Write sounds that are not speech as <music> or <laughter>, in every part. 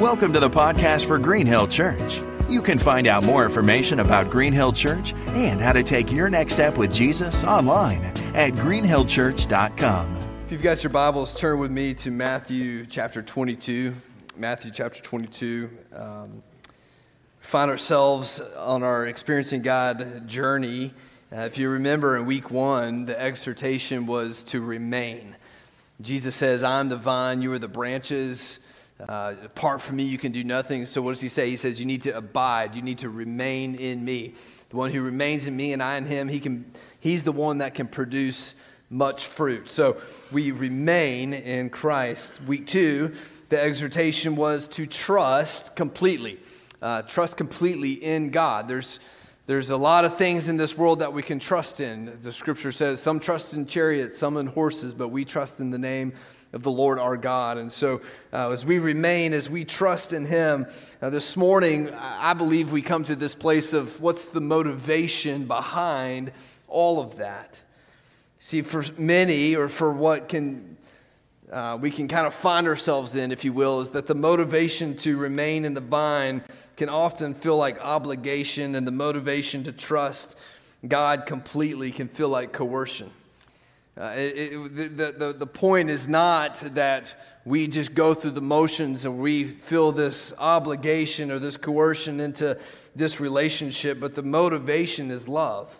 Welcome to the podcast for Green Hill Church. You can find out more information about Green Hill Church and how to take your next step with Jesus online at greenhillchurch.com. If you've got your Bibles, turn with me to Matthew chapter 22. Matthew chapter 22. Um, find ourselves on our Experiencing God journey. Uh, if you remember in week one, the exhortation was to remain. Jesus says, I'm the vine, you are the branches. Uh, apart from me, you can do nothing. So, what does he say? He says, You need to abide, you need to remain in me. The one who remains in me and I in him, he can, he's the one that can produce much fruit. So, we remain in Christ. Week two, the exhortation was to trust completely. Uh, trust completely in God. There's there's a lot of things in this world that we can trust in. The scripture says some trust in chariots, some in horses, but we trust in the name of the Lord our God. And so, uh, as we remain, as we trust in Him, uh, this morning, I believe we come to this place of what's the motivation behind all of that. See, for many, or for what can uh, we can kind of find ourselves in, if you will, is that the motivation to remain in the vine can often feel like obligation, and the motivation to trust God completely can feel like coercion. Uh, it, it, the, the, the point is not that we just go through the motions and we feel this obligation or this coercion into this relationship, but the motivation is love.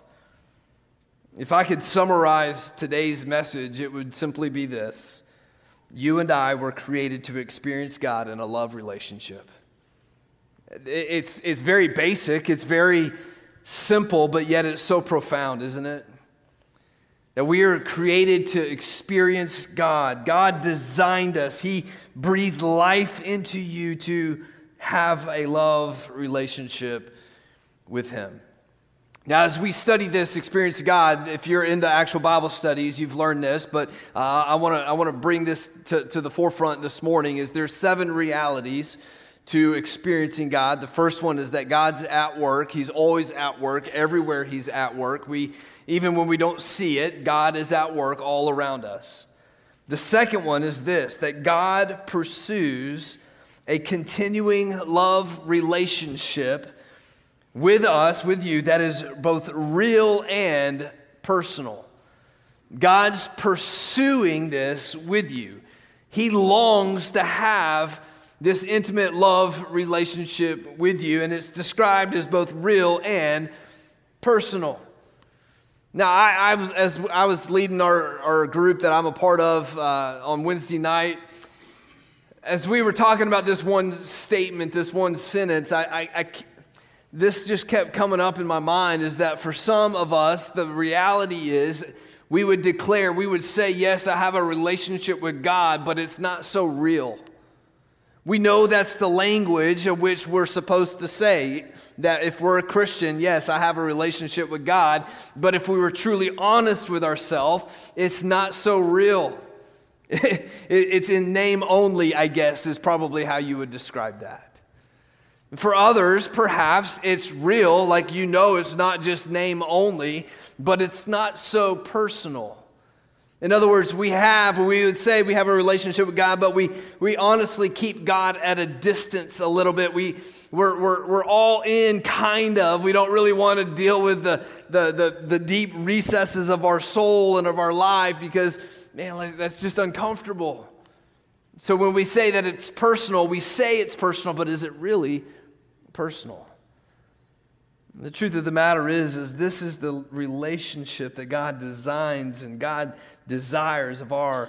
If I could summarize today's message, it would simply be this You and I were created to experience God in a love relationship. It's, it's very basic, it's very simple, but yet it's so profound, isn't it? That we are created to experience God. God designed us, He breathed life into you to have a love relationship with Him. Now, as we study this experience of God, if you're in the actual Bible studies, you've learned this, but uh, I want to I wanna bring this to, to the forefront this morning is there's seven realities to experiencing God. The first one is that God's at work. He's always at work. Everywhere He's at work. We, even when we don't see it, God is at work all around us. The second one is this that God pursues a continuing love relationship with us, with you, that is both real and personal. God's pursuing this with you. He longs to have this intimate love relationship with you, and it's described as both real and personal. Now, I, I was, as I was leading our, our group that I'm a part of uh, on Wednesday night, as we were talking about this one statement, this one sentence, I, I, I, this just kept coming up in my mind is that for some of us, the reality is we would declare, we would say, Yes, I have a relationship with God, but it's not so real. We know that's the language of which we're supposed to say that if we're a Christian, yes, I have a relationship with God, but if we were truly honest with ourselves, it's not so real. <laughs> it's in name only, I guess, is probably how you would describe that. For others, perhaps it's real, like you know it's not just name only, but it's not so personal. In other words, we have, we would say we have a relationship with God, but we, we honestly keep God at a distance a little bit. We, we're, we're, we're all in, kind of. We don't really want to deal with the, the, the, the deep recesses of our soul and of our life because, man, that's just uncomfortable. So when we say that it's personal, we say it's personal, but is it really personal? The truth of the matter is, is this is the relationship that God designs and God desires of our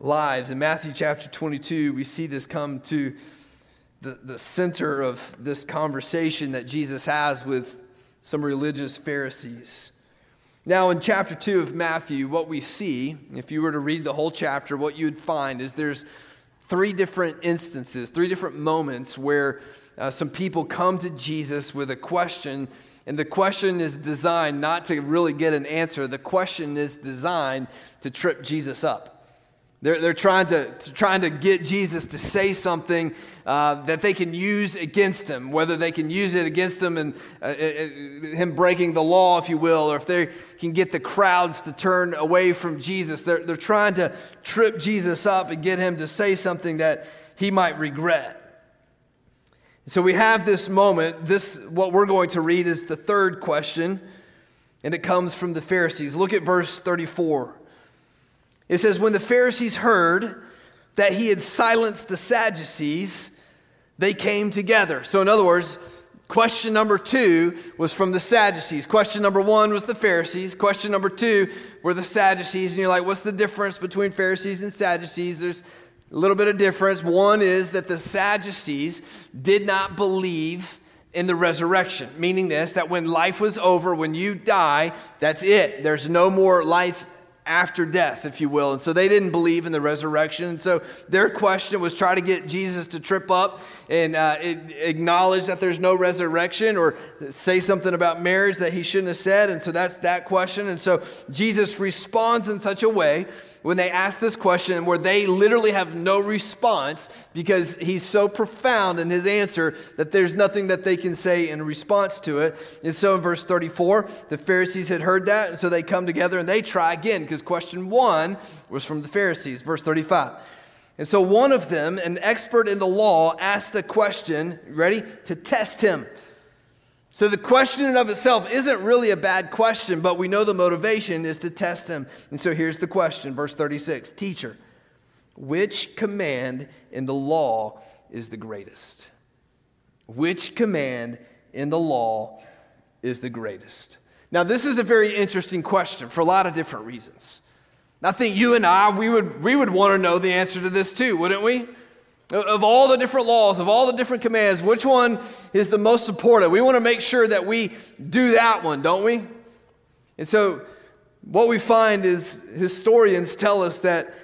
lives. In Matthew chapter 22, we see this come to the, the center of this conversation that Jesus has with some religious Pharisees. Now, in chapter 2 of Matthew, what we see, if you were to read the whole chapter, what you would find is there's three different instances, three different moments where uh, some people come to Jesus with a question, and the question is designed not to really get an answer. The question is designed to trip Jesus up. They're, they're trying, to, to trying to get Jesus to say something uh, that they can use against him, whether they can use it against him and uh, uh, uh, him breaking the law, if you will, or if they can get the crowds to turn away from Jesus. They're, they're trying to trip Jesus up and get him to say something that he might regret. So we have this moment. This, what we're going to read, is the third question, and it comes from the Pharisees. Look at verse 34. It says, When the Pharisees heard that he had silenced the Sadducees, they came together. So, in other words, question number two was from the Sadducees. Question number one was the Pharisees. Question number two were the Sadducees. And you're like, what's the difference between Pharisees and Sadducees? There's a little bit of difference. One is that the Sadducees did not believe in the resurrection, meaning this that when life was over, when you die, that's it. There's no more life after death, if you will. And so they didn't believe in the resurrection. And so their question was try to get Jesus to trip up and uh, acknowledge that there's no resurrection or say something about marriage that he shouldn't have said. And so that's that question. And so Jesus responds in such a way when they ask this question where they literally have no response because he's so profound in his answer that there's nothing that they can say in response to it. And so in verse 34, the Pharisees had heard that, and so they come together and they try again because question one was from the Pharisees. Verse 35. And so one of them, an expert in the law, asked a question, ready, to test him. So the question in of itself isn't really a bad question, but we know the motivation is to test him. And so here's the question, verse 36 Teacher, which command in the law is the greatest? Which command in the law is the greatest? Now, this is a very interesting question for a lot of different reasons. I think you and I, we would, we would want to know the answer to this too, wouldn't we? Of all the different laws, of all the different commands, which one is the most important? We want to make sure that we do that one, don't we? And so, what we find is historians tell us that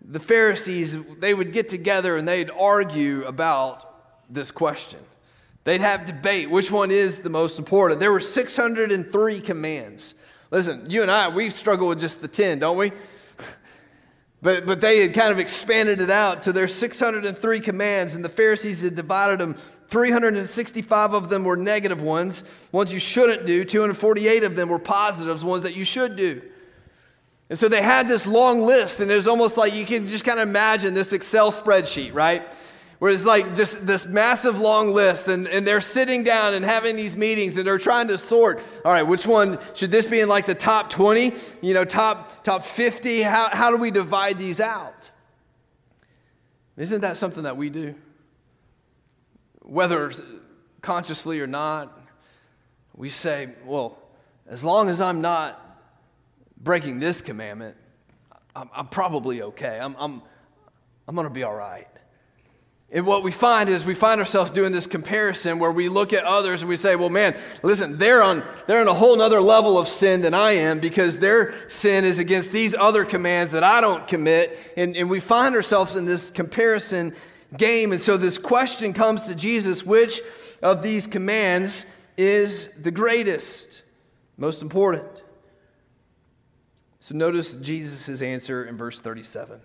the Pharisees, they would get together and they'd argue about this question. They'd have debate which one is the most important. There were 603 commands. Listen, you and I, we struggle with just the 10, don't we? But, but they had kind of expanded it out to their 603 commands, and the Pharisees had divided them. 365 of them were negative ones, ones you shouldn't do. 248 of them were positives, ones that you should do. And so they had this long list, and it was almost like you can just kind of imagine this Excel spreadsheet, right? Where it's like just this massive long list, and, and they're sitting down and having these meetings, and they're trying to sort. All right, which one should this be in like the top 20? You know, top top 50? How, how do we divide these out? Isn't that something that we do? Whether consciously or not, we say, well, as long as I'm not breaking this commandment, I'm, I'm probably okay. I'm, I'm, I'm going to be all right. And what we find is we find ourselves doing this comparison where we look at others and we say, well, man, listen, they're on, they're on a whole nother level of sin than I am because their sin is against these other commands that I don't commit. And, and we find ourselves in this comparison game. And so this question comes to Jesus which of these commands is the greatest, most important? So notice Jesus' answer in verse 37.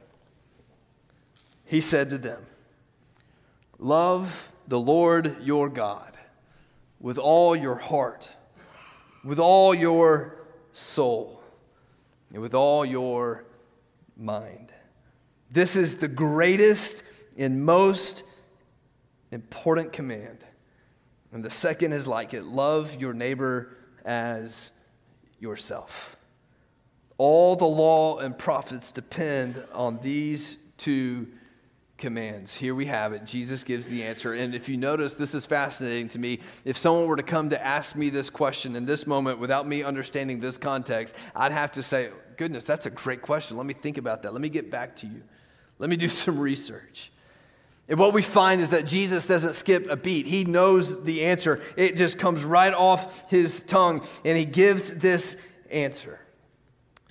He said to them, Love the Lord your God with all your heart, with all your soul, and with all your mind. This is the greatest and most important command. And the second is like it love your neighbor as yourself. All the law and prophets depend on these two commands. Here we have it. Jesus gives the answer. And if you notice, this is fascinating to me. If someone were to come to ask me this question in this moment without me understanding this context, I'd have to say, Goodness, that's a great question. Let me think about that. Let me get back to you. Let me do <laughs> some research. And what we find is that Jesus doesn't skip a beat. He knows the answer. It just comes right off his tongue, and he gives this answer.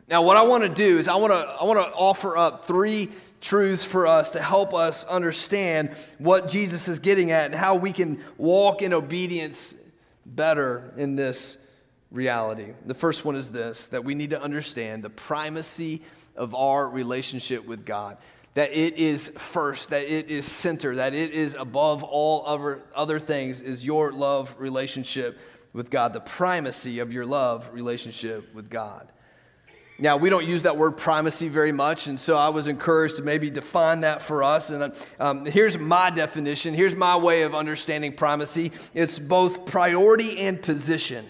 Now, what I want to do is I want to I want to offer up three truths for us to help us understand what Jesus is getting at and how we can walk in obedience better in this reality. The first one is this that we need to understand the primacy of our relationship with God. That it is first, that it is center, that it is above all other, other things, is your love relationship with God, the primacy of your love relationship with God. Now, we don't use that word primacy very much, and so I was encouraged to maybe define that for us. And um, here's my definition. Here's my way of understanding primacy it's both priority and position.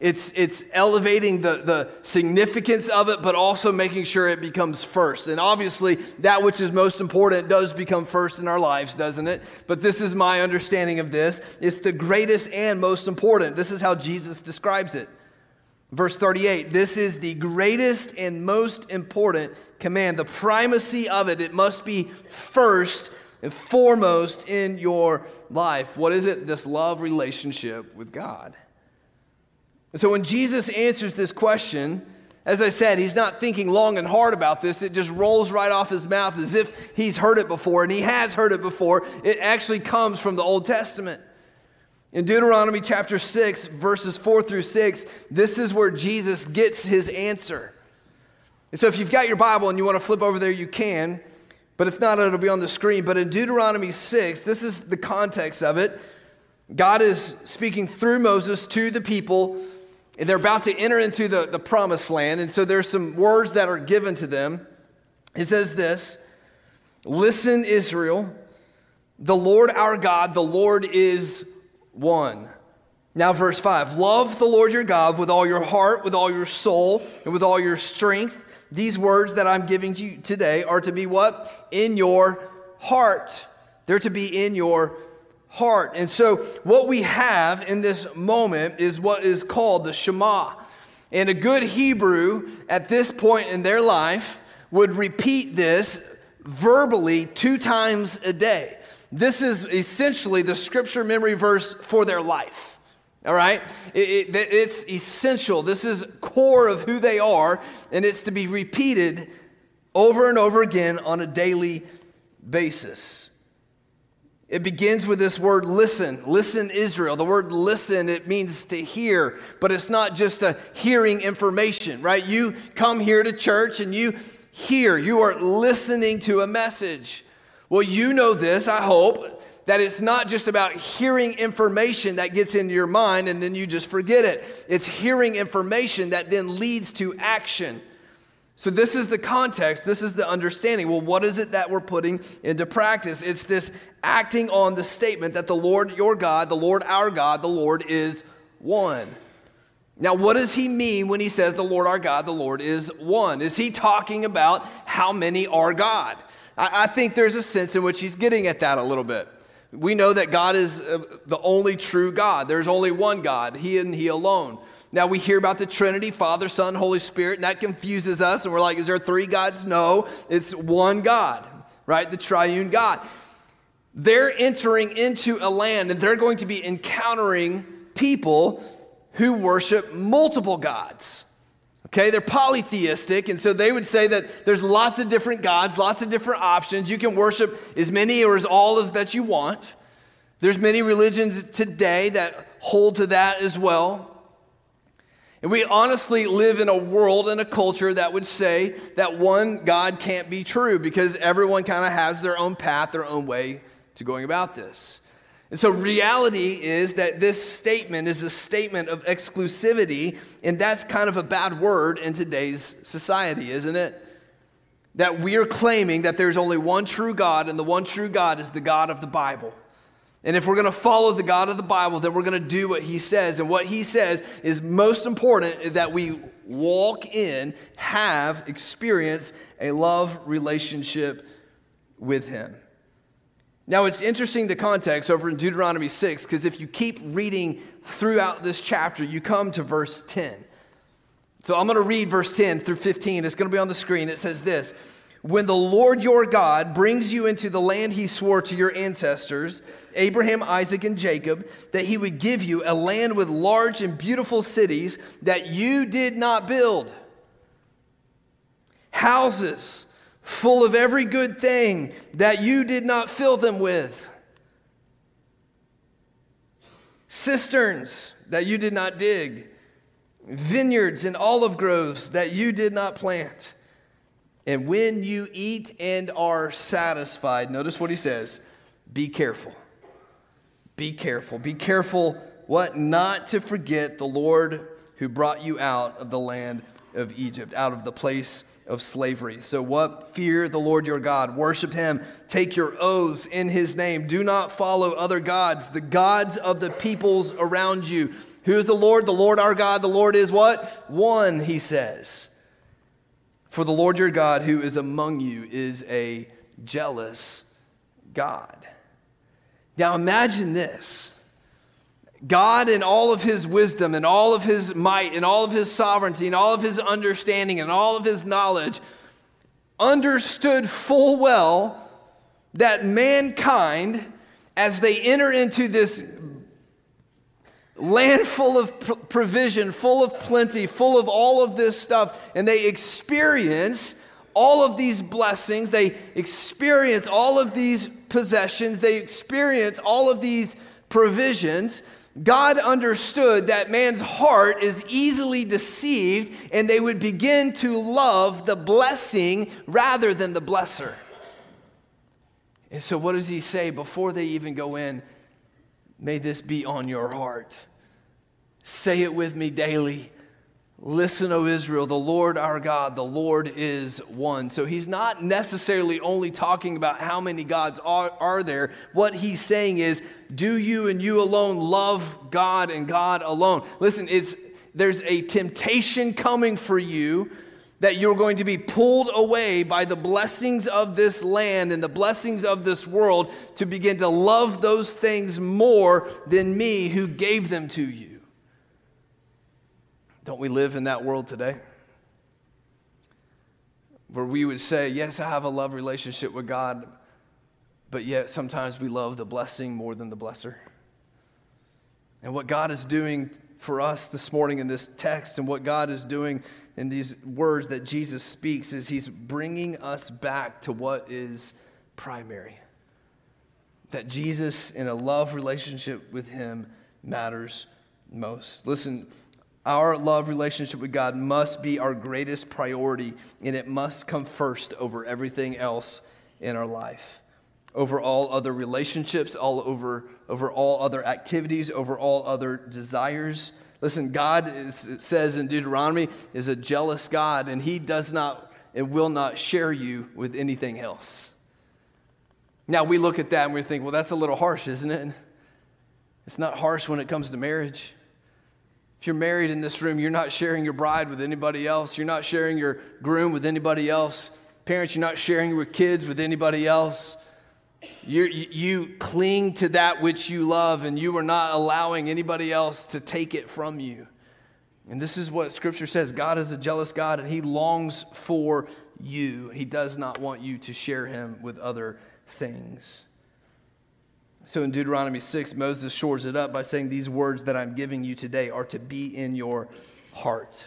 It's, it's elevating the, the significance of it, but also making sure it becomes first. And obviously, that which is most important does become first in our lives, doesn't it? But this is my understanding of this. It's the greatest and most important. This is how Jesus describes it. Verse 38 this is the greatest and most important command, the primacy of it. It must be first and foremost in your life. What is it? This love relationship with God. So when Jesus answers this question, as I said, he's not thinking long and hard about this. It just rolls right off his mouth as if he's heard it before, and he has heard it before. It actually comes from the Old Testament. In Deuteronomy chapter 6, verses 4 through 6, this is where Jesus gets his answer. And so if you've got your Bible and you want to flip over there, you can. But if not, it'll be on the screen. But in Deuteronomy 6, this is the context of it. God is speaking through Moses to the people, and they're about to enter into the, the promised land. And so there's some words that are given to them. It says this Listen, Israel, the Lord our God, the Lord is 1. Now, verse 5 Love the Lord your God with all your heart, with all your soul, and with all your strength. These words that I'm giving to you today are to be what? In your heart. They're to be in your heart. And so, what we have in this moment is what is called the Shema. And a good Hebrew at this point in their life would repeat this verbally two times a day. This is essentially the scripture memory verse for their life. All right? It, it, it's essential. This is core of who they are, and it's to be repeated over and over again on a daily basis. It begins with this word listen. Listen, Israel. The word listen, it means to hear, but it's not just a hearing information, right? You come here to church and you hear, you are listening to a message. Well, you know this, I hope, that it's not just about hearing information that gets into your mind and then you just forget it. It's hearing information that then leads to action. So, this is the context, this is the understanding. Well, what is it that we're putting into practice? It's this acting on the statement that the Lord your God, the Lord our God, the Lord is one. Now, what does he mean when he says the Lord our God, the Lord is one? Is he talking about how many are God? I, I think there's a sense in which he's getting at that a little bit. We know that God is uh, the only true God. There's only one God, He and He alone. Now we hear about the Trinity, Father, Son, Holy Spirit, and that confuses us. And we're like, is there three gods? No, it's one God, right? The triune God. They're entering into a land and they're going to be encountering people who worship multiple gods. Okay, they're polytheistic, and so they would say that there's lots of different gods, lots of different options. You can worship as many or as all of that you want. There's many religions today that hold to that as well. And we honestly live in a world and a culture that would say that one God can't be true because everyone kind of has their own path, their own way to going about this. And so, reality is that this statement is a statement of exclusivity, and that's kind of a bad word in today's society, isn't it? That we are claiming that there's only one true God, and the one true God is the God of the Bible. And if we're going to follow the God of the Bible, then we're going to do what He says. And what He says is most important that we walk in, have, experience a love relationship with Him. Now, it's interesting the context over in Deuteronomy 6, because if you keep reading throughout this chapter, you come to verse 10. So I'm going to read verse 10 through 15. It's going to be on the screen. It says this When the Lord your God brings you into the land he swore to your ancestors, Abraham, Isaac, and Jacob, that he would give you a land with large and beautiful cities that you did not build, houses full of every good thing that you did not fill them with, cisterns that you did not dig, vineyards and olive groves that you did not plant. And when you eat and are satisfied, notice what he says be careful. Be careful. Be careful what? Not to forget the Lord who brought you out of the land of Egypt, out of the place of slavery. So, what? Fear the Lord your God, worship him, take your oaths in his name. Do not follow other gods, the gods of the peoples around you. Who is the Lord? The Lord our God. The Lord is what? One, he says. For the Lord your God, who is among you, is a jealous God. Now imagine this God, in all of his wisdom and all of his might and all of his sovereignty and all of his understanding and all of his knowledge, understood full well that mankind, as they enter into this land full of provision, full of plenty, full of all of this stuff, and they experience all of these blessings, they experience all of these possessions, they experience all of these provisions God understood that man's heart is easily deceived, and they would begin to love the blessing rather than the blesser. And so, what does he say before they even go in? May this be on your heart. Say it with me daily. Listen, O Israel, the Lord our God, the Lord is one. So he's not necessarily only talking about how many gods are, are, there. What he's saying is, do you and you alone love God and God alone? Listen, it's, there's a temptation coming for you that you're going to be pulled away by the blessings of this land and the blessings of this world to begin to love those things more than me who gave them to you. Don't we live in that world today? Where we would say, Yes, I have a love relationship with God, but yet sometimes we love the blessing more than the blesser. And what God is doing for us this morning in this text, and what God is doing in these words that Jesus speaks, is He's bringing us back to what is primary. That Jesus, in a love relationship with Him, matters most. Listen, our love relationship with God must be our greatest priority, and it must come first over everything else in our life. Over all other relationships, all over, over all other activities, over all other desires. Listen, God, is, it says in Deuteronomy, is a jealous God, and He does not and will not share you with anything else. Now, we look at that and we think, well, that's a little harsh, isn't it? It's not harsh when it comes to marriage. If you're married in this room, you're not sharing your bride with anybody else. You're not sharing your groom with anybody else. Parents, you're not sharing your kids with anybody else. you you cling to that which you love, and you are not allowing anybody else to take it from you. And this is what Scripture says God is a jealous God, and He longs for you. He does not want you to share Him with other things. So in Deuteronomy 6, Moses shores it up by saying, These words that I'm giving you today are to be in your heart.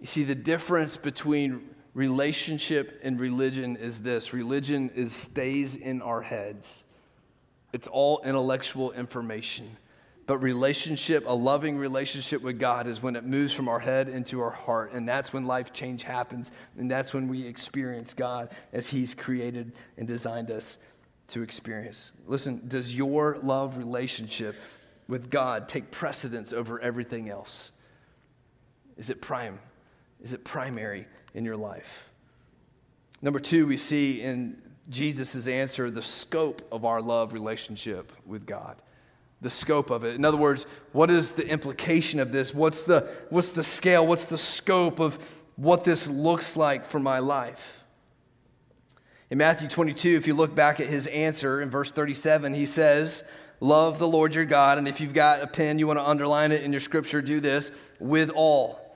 You see, the difference between relationship and religion is this religion is, stays in our heads, it's all intellectual information. But relationship, a loving relationship with God, is when it moves from our head into our heart. And that's when life change happens. And that's when we experience God as He's created and designed us to experience. Listen, does your love relationship with God take precedence over everything else? Is it prime? Is it primary in your life? Number two, we see in Jesus' answer the scope of our love relationship with God. The scope of it. In other words, what is the implication of this? What's the, what's the scale? What's the scope of what this looks like for my life? In Matthew 22, if you look back at his answer in verse 37, he says, Love the Lord your God. And if you've got a pen, you want to underline it in your scripture, do this with all.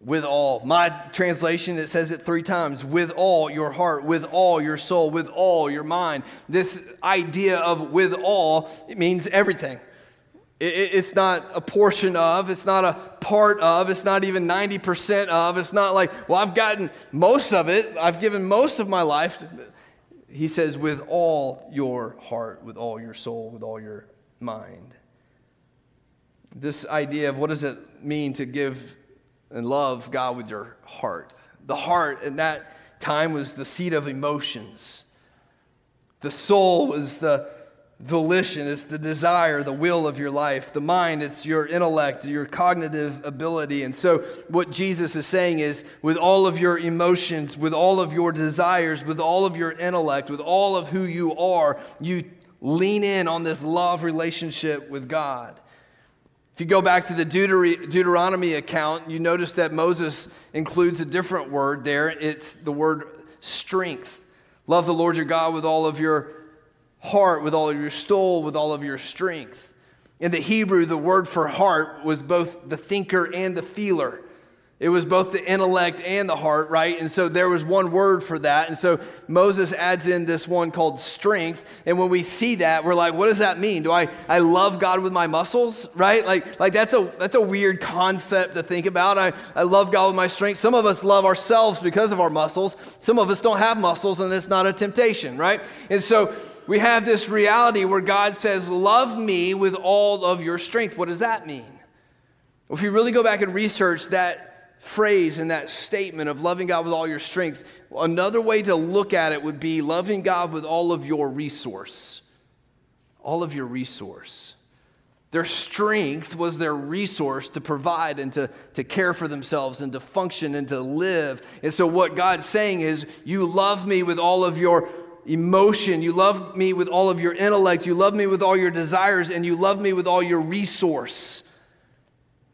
With all. My translation, it says it three times with all your heart, with all your soul, with all your mind. This idea of with all, it means everything. It's not a portion of, it's not a part of, it's not even 90% of. It's not like, well, I've gotten most of it, I've given most of my life. He says, with all your heart, with all your soul, with all your mind. This idea of what does it mean to give and love God with your heart? The heart in that time was the seat of emotions, the soul was the volition, it's the desire, the will of your life. The mind, it's your intellect, your cognitive ability. And so, what Jesus is saying is with all of your emotions, with all of your desires, with all of your intellect, with all of who you are, you lean in on this love relationship with God. If you go back to the Deuteronomy account, you notice that Moses includes a different word there. It's the word strength. Love the Lord your God with all of your heart, with all of your soul, with all of your strength. In the Hebrew, the word for heart was both the thinker and the feeler. It was both the intellect and the heart, right? And so there was one word for that. And so Moses adds in this one called strength. And when we see that, we're like, what does that mean? Do I, I love God with my muscles, right? Like, like that's, a, that's a weird concept to think about. I, I love God with my strength. Some of us love ourselves because of our muscles. Some of us don't have muscles, and it's not a temptation, right? And so we have this reality where God says, Love me with all of your strength. What does that mean? Well, if you really go back and research that, phrase and that statement of loving God with all your strength, another way to look at it would be loving God with all of your resource. All of your resource. Their strength was their resource to provide and to, to care for themselves and to function and to live. And so, what God's saying is, You love me with all of your emotion. You love me with all of your intellect. You love me with all your desires. And you love me with all your resource.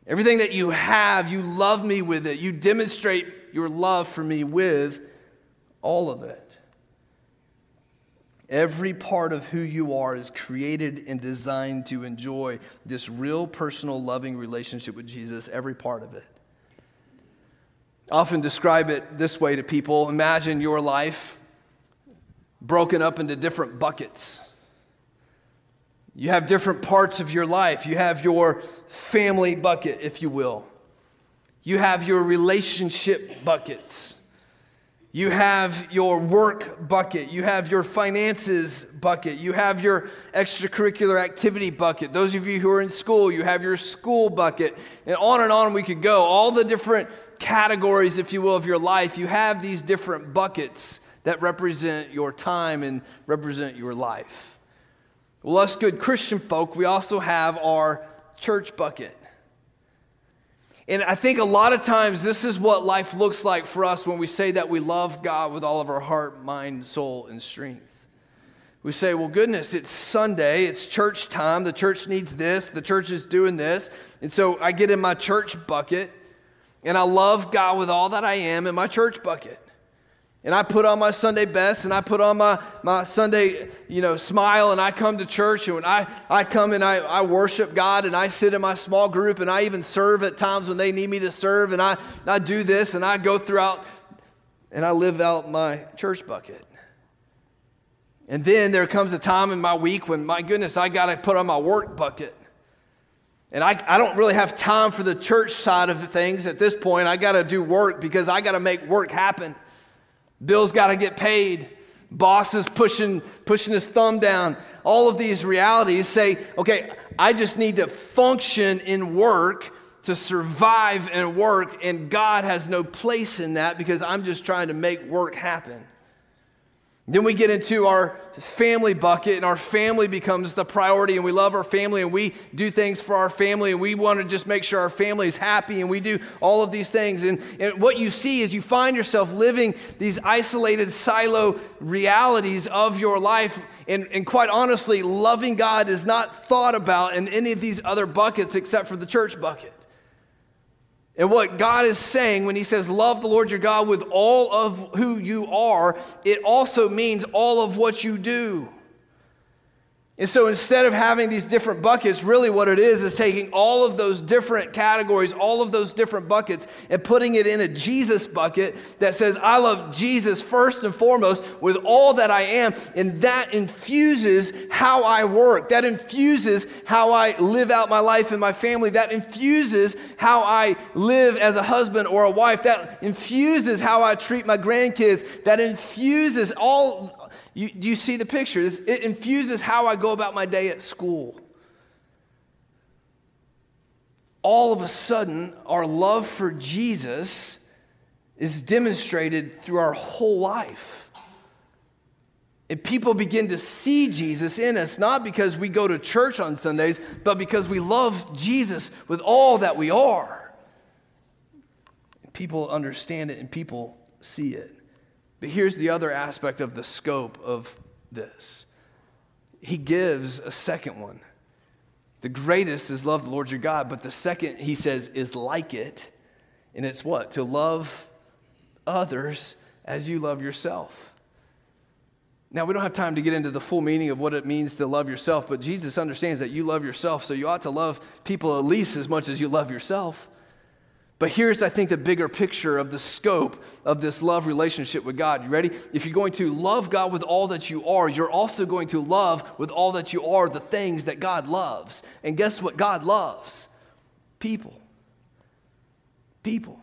Everything that you have, you love me with it. You demonstrate your love for me with all of it. Every part of who you are is created and designed to enjoy this real, personal, loving relationship with Jesus, every part of it. I often describe it this way to people Imagine your life broken up into different buckets. You have different parts of your life. You have your family bucket, if you will. You have your relationship buckets. You have your work bucket. You have your finances bucket. You have your extracurricular activity bucket. Those of you who are in school, you have your school bucket. And on and on we could go. All the different categories, if you will, of your life, you have these different buckets that represent your time and represent your life. Well, us good Christian folk, we also have our church bucket. And I think a lot of times this is what life looks like for us when we say that we love God with all of our heart, mind, soul, and strength. We say, well, goodness, it's Sunday, it's church time, the church needs this, the church is doing this. And so I get in my church bucket, and I love God with all that I am in my church bucket. And I put on my Sunday best and I put on my, my Sunday, you know, smile and I come to church and when I, I come and I, I worship God and I sit in my small group and I even serve at times when they need me to serve and I, I do this and I go throughout and I live out my church bucket. And then there comes a time in my week when, my goodness, I got to put on my work bucket. And I, I don't really have time for the church side of things at this point. I got to do work because I got to make work happen. Bills got to get paid. Boss is pushing, pushing his thumb down. All of these realities say, okay, I just need to function in work to survive and work, and God has no place in that because I'm just trying to make work happen. Then we get into our family bucket, and our family becomes the priority, and we love our family, and we do things for our family, and we want to just make sure our family is happy, and we do all of these things. And, and what you see is you find yourself living these isolated silo realities of your life, and, and quite honestly, loving God is not thought about in any of these other buckets except for the church bucket. And what God is saying when He says, Love the Lord your God with all of who you are, it also means all of what you do. And so instead of having these different buckets, really what it is is taking all of those different categories, all of those different buckets, and putting it in a Jesus bucket that says, I love Jesus first and foremost with all that I am. And that infuses how I work. That infuses how I live out my life and my family. That infuses how I live as a husband or a wife. That infuses how I treat my grandkids. That infuses all you, do you see the picture? it infuses how I go about my day at school. All of a sudden, our love for Jesus is demonstrated through our whole life. And people begin to see Jesus in us, not because we go to church on Sundays, but because we love Jesus with all that we are. People understand it and people see it. But here's the other aspect of the scope of this He gives a second one. The greatest is love the Lord your God, but the second, he says, is like it. And it's what? To love others as you love yourself. Now, we don't have time to get into the full meaning of what it means to love yourself, but Jesus understands that you love yourself, so you ought to love people at least as much as you love yourself. But here's, I think, the bigger picture of the scope of this love relationship with God. You ready? If you're going to love God with all that you are, you're also going to love with all that you are the things that God loves. And guess what God loves? People. People.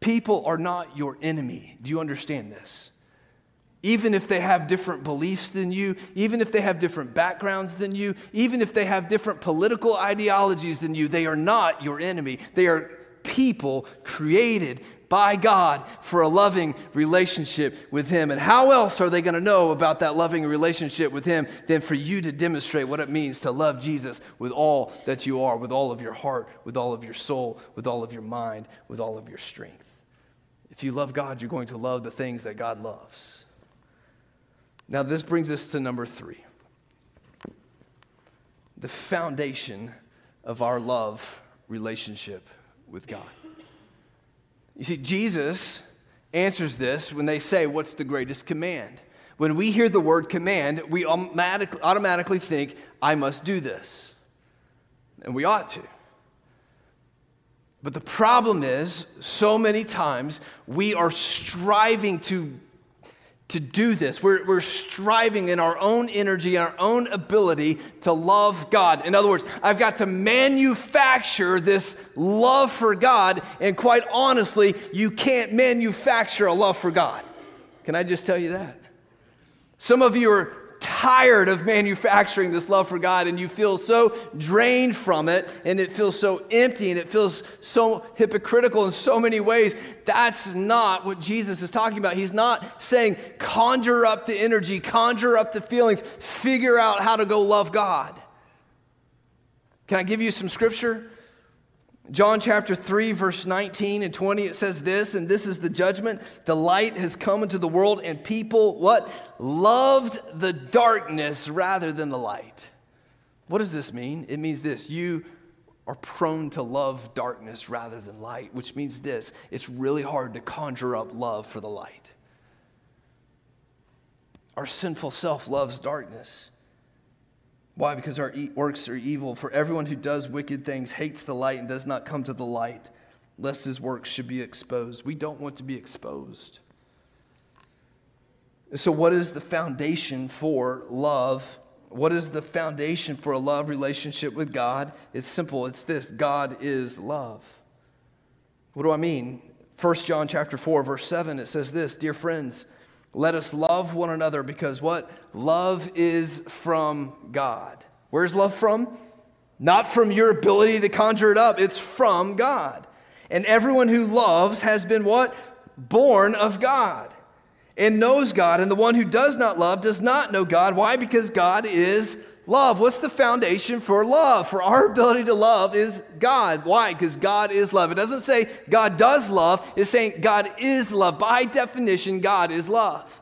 People are not your enemy. Do you understand this? Even if they have different beliefs than you, even if they have different backgrounds than you, even if they have different political ideologies than you, they are not your enemy. They are people created by God for a loving relationship with Him. And how else are they going to know about that loving relationship with Him than for you to demonstrate what it means to love Jesus with all that you are, with all of your heart, with all of your soul, with all of your mind, with all of your strength? If you love God, you're going to love the things that God loves. Now, this brings us to number three the foundation of our love relationship with God. You see, Jesus answers this when they say, What's the greatest command? When we hear the word command, we automatically think, I must do this. And we ought to. But the problem is, so many times we are striving to to do this. We're, we're striving in our own energy, our own ability to love God. In other words, I've got to manufacture this love for God, and quite honestly, you can't manufacture a love for God. Can I just tell you that? Some of you are tired of manufacturing this love for God and you feel so drained from it and it feels so empty and it feels so hypocritical in so many ways. That's not what Jesus is talking about. He's not saying conjure up the energy, conjure up the feelings, figure out how to go love God. Can I give you some scripture? John chapter 3, verse 19 and 20, it says this, and this is the judgment. The light has come into the world, and people, what? Loved the darkness rather than the light. What does this mean? It means this you are prone to love darkness rather than light, which means this it's really hard to conjure up love for the light. Our sinful self loves darkness. Why? Because our works are evil. For everyone who does wicked things hates the light and does not come to the light, lest his works should be exposed. We don't want to be exposed. So, what is the foundation for love? What is the foundation for a love relationship with God? It's simple. It's this God is love. What do I mean? 1 John chapter 4, verse 7, it says this Dear friends, let us love one another because what? Love is from God. Where's love from? Not from your ability to conjure it up, it's from God. And everyone who loves has been what? Born of God and knows God. And the one who does not love does not know God. Why? Because God is love. What's the foundation for love? For our ability to love is God. Why? Because God is love. It doesn't say God does love, it's saying God is love. By definition, God is love.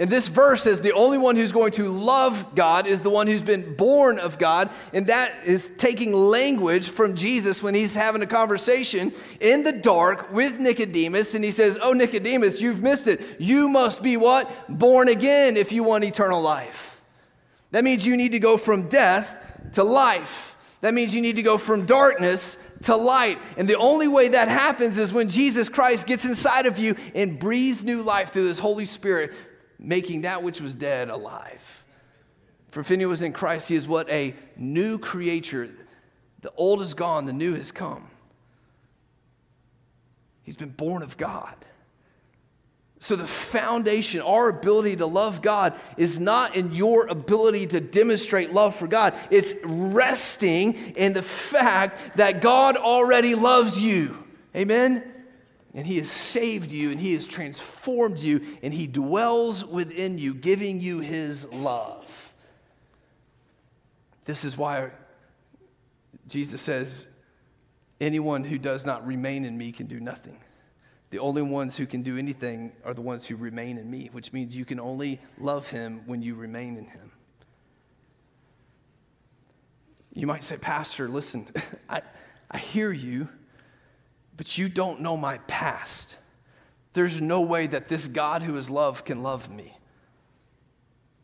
And this verse says the only one who's going to love God is the one who's been born of God. And that is taking language from Jesus when he's having a conversation in the dark with Nicodemus. And he says, Oh, Nicodemus, you've missed it. You must be what? Born again if you want eternal life. That means you need to go from death to life. That means you need to go from darkness to light. And the only way that happens is when Jesus Christ gets inside of you and breathes new life through His Holy Spirit, making that which was dead alive. For if anyone was in Christ, he is what? A new creature. The old is gone, the new has come. He's been born of God. So, the foundation, our ability to love God, is not in your ability to demonstrate love for God. It's resting in the fact that God already loves you. Amen? and He has saved you, and He has transformed you, and He dwells within you, giving you His love. This is why Jesus says, Anyone who does not remain in me can do nothing. The only ones who can do anything are the ones who remain in me, which means you can only love Him when you remain in Him. You might say, Pastor, listen, <laughs> I, I hear you but you don't know my past. There's no way that this God who is love can love me.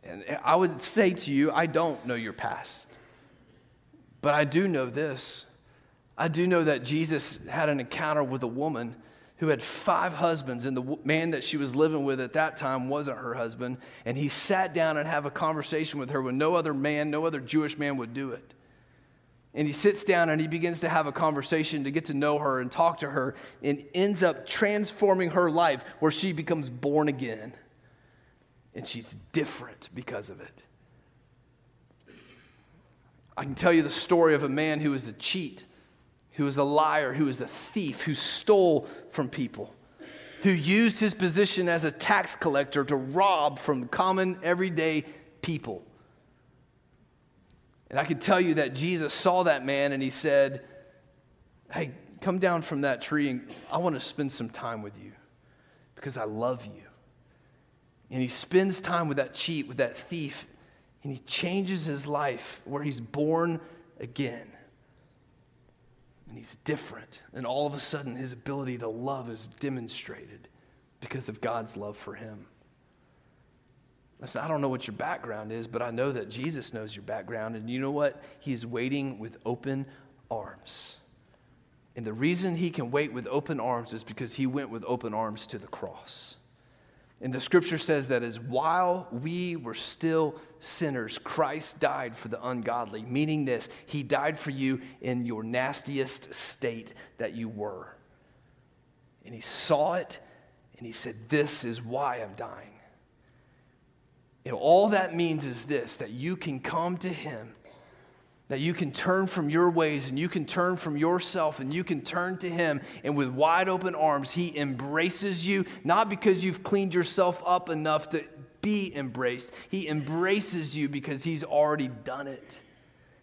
And I would say to you, I don't know your past. But I do know this. I do know that Jesus had an encounter with a woman who had five husbands, and the man that she was living with at that time wasn't her husband. And he sat down and have a conversation with her when no other man, no other Jewish man would do it. And he sits down and he begins to have a conversation to get to know her and talk to her and ends up transforming her life where she becomes born again. And she's different because of it. I can tell you the story of a man who was a cheat, who was a liar, who was a thief, who stole from people, who used his position as a tax collector to rob from common, everyday people. And I can tell you that Jesus saw that man and he said, Hey, come down from that tree and I want to spend some time with you because I love you. And he spends time with that cheat, with that thief, and he changes his life where he's born again. And he's different. And all of a sudden, his ability to love is demonstrated because of God's love for him. I said, I don't know what your background is, but I know that Jesus knows your background. And you know what? He is waiting with open arms. And the reason he can wait with open arms is because he went with open arms to the cross. And the scripture says that as while we were still sinners, Christ died for the ungodly, meaning this, he died for you in your nastiest state that you were. And he saw it and he said, This is why I'm dying. Know, all that means is this that you can come to Him, that you can turn from your ways and you can turn from yourself and you can turn to Him. And with wide open arms, He embraces you, not because you've cleaned yourself up enough to be embraced. He embraces you because He's already done it.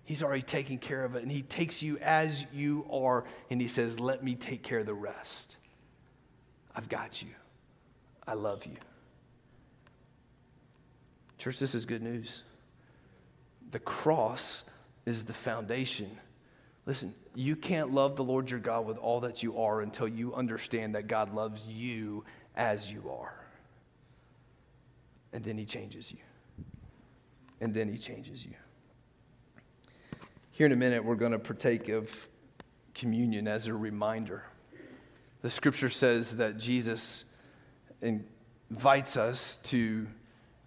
He's already taken care of it. And He takes you as you are and He says, Let me take care of the rest. I've got you. I love you. Church, this is good news. The cross is the foundation. Listen, you can't love the Lord your God with all that you are until you understand that God loves you as you are. And then he changes you. And then he changes you. Here in a minute, we're going to partake of communion as a reminder. The scripture says that Jesus invites us to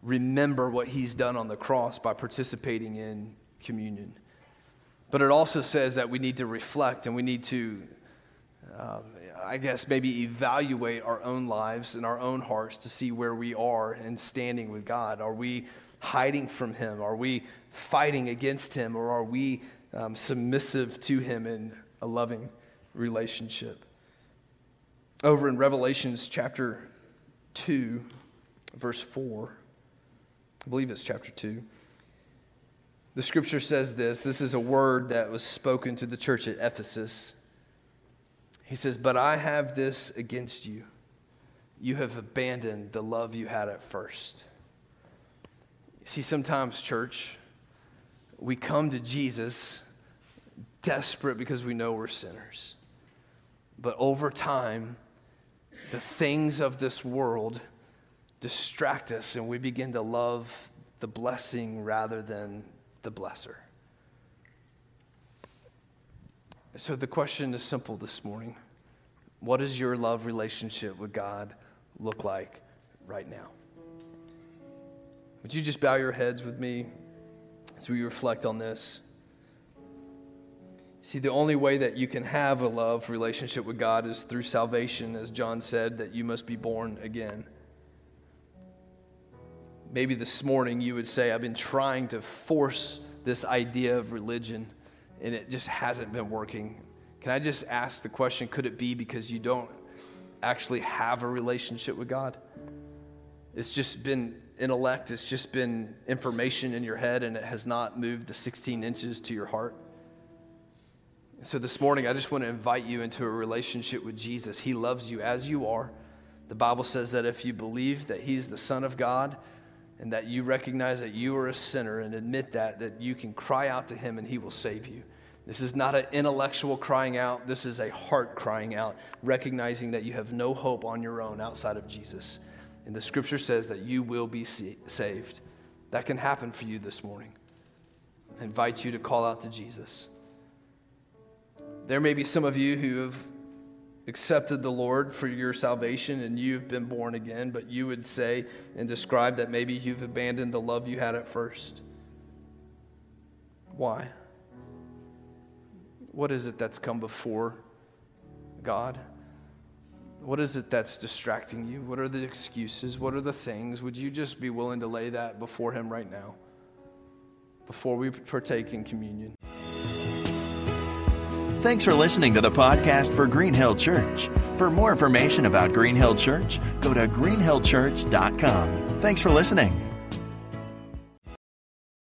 remember what he's done on the cross by participating in communion. But it also says that we need to reflect and we need to, um, I guess, maybe evaluate our own lives and our own hearts to see where we are in standing with God. Are we hiding from Him? Are we fighting against Him? Or are we um, submissive to Him in a loving relationship? Over in Revelations chapter 2, verse 4. I believe it's chapter 2. The scripture says this this is a word that was spoken to the church at Ephesus. He says, But I have this against you. You have abandoned the love you had at first. See, sometimes, church, we come to Jesus desperate because we know we're sinners. But over time, the things of this world distract us and we begin to love the blessing rather than the blesser. So the question is simple this morning What does your love relationship with God look like right now? Would you just bow your heads with me as we reflect on this? See, the only way that you can have a love relationship with God is through salvation, as John said, that you must be born again maybe this morning you would say, I've been trying to force this idea of religion and it just hasn't been working. Can I just ask the question could it be because you don't actually have a relationship with God. It's just been intellect, it's just been information in your head, and it has not moved the 16 inches to your heart. So this morning, I just want to invite you into a relationship with Jesus. He loves you as you are. The Bible says that if you believe that He's the Son of God and that you recognize that you are a sinner and admit that, that you can cry out to Him and He will save you. This is not an intellectual crying out. This is a heart crying out, recognizing that you have no hope on your own outside of Jesus. And the scripture says that you will be saved. That can happen for you this morning. I invite you to call out to Jesus. There may be some of you who have accepted the Lord for your salvation and you've been born again, but you would say and describe that maybe you've abandoned the love you had at first. Why? What is it that's come before God? What is it that's distracting you? What are the excuses? What are the things? Would you just be willing to lay that before Him right now, before we partake in communion? Thanks for listening to the podcast for Green Hill Church. For more information about Green Hill Church, go to greenhillchurch.com. Thanks for listening.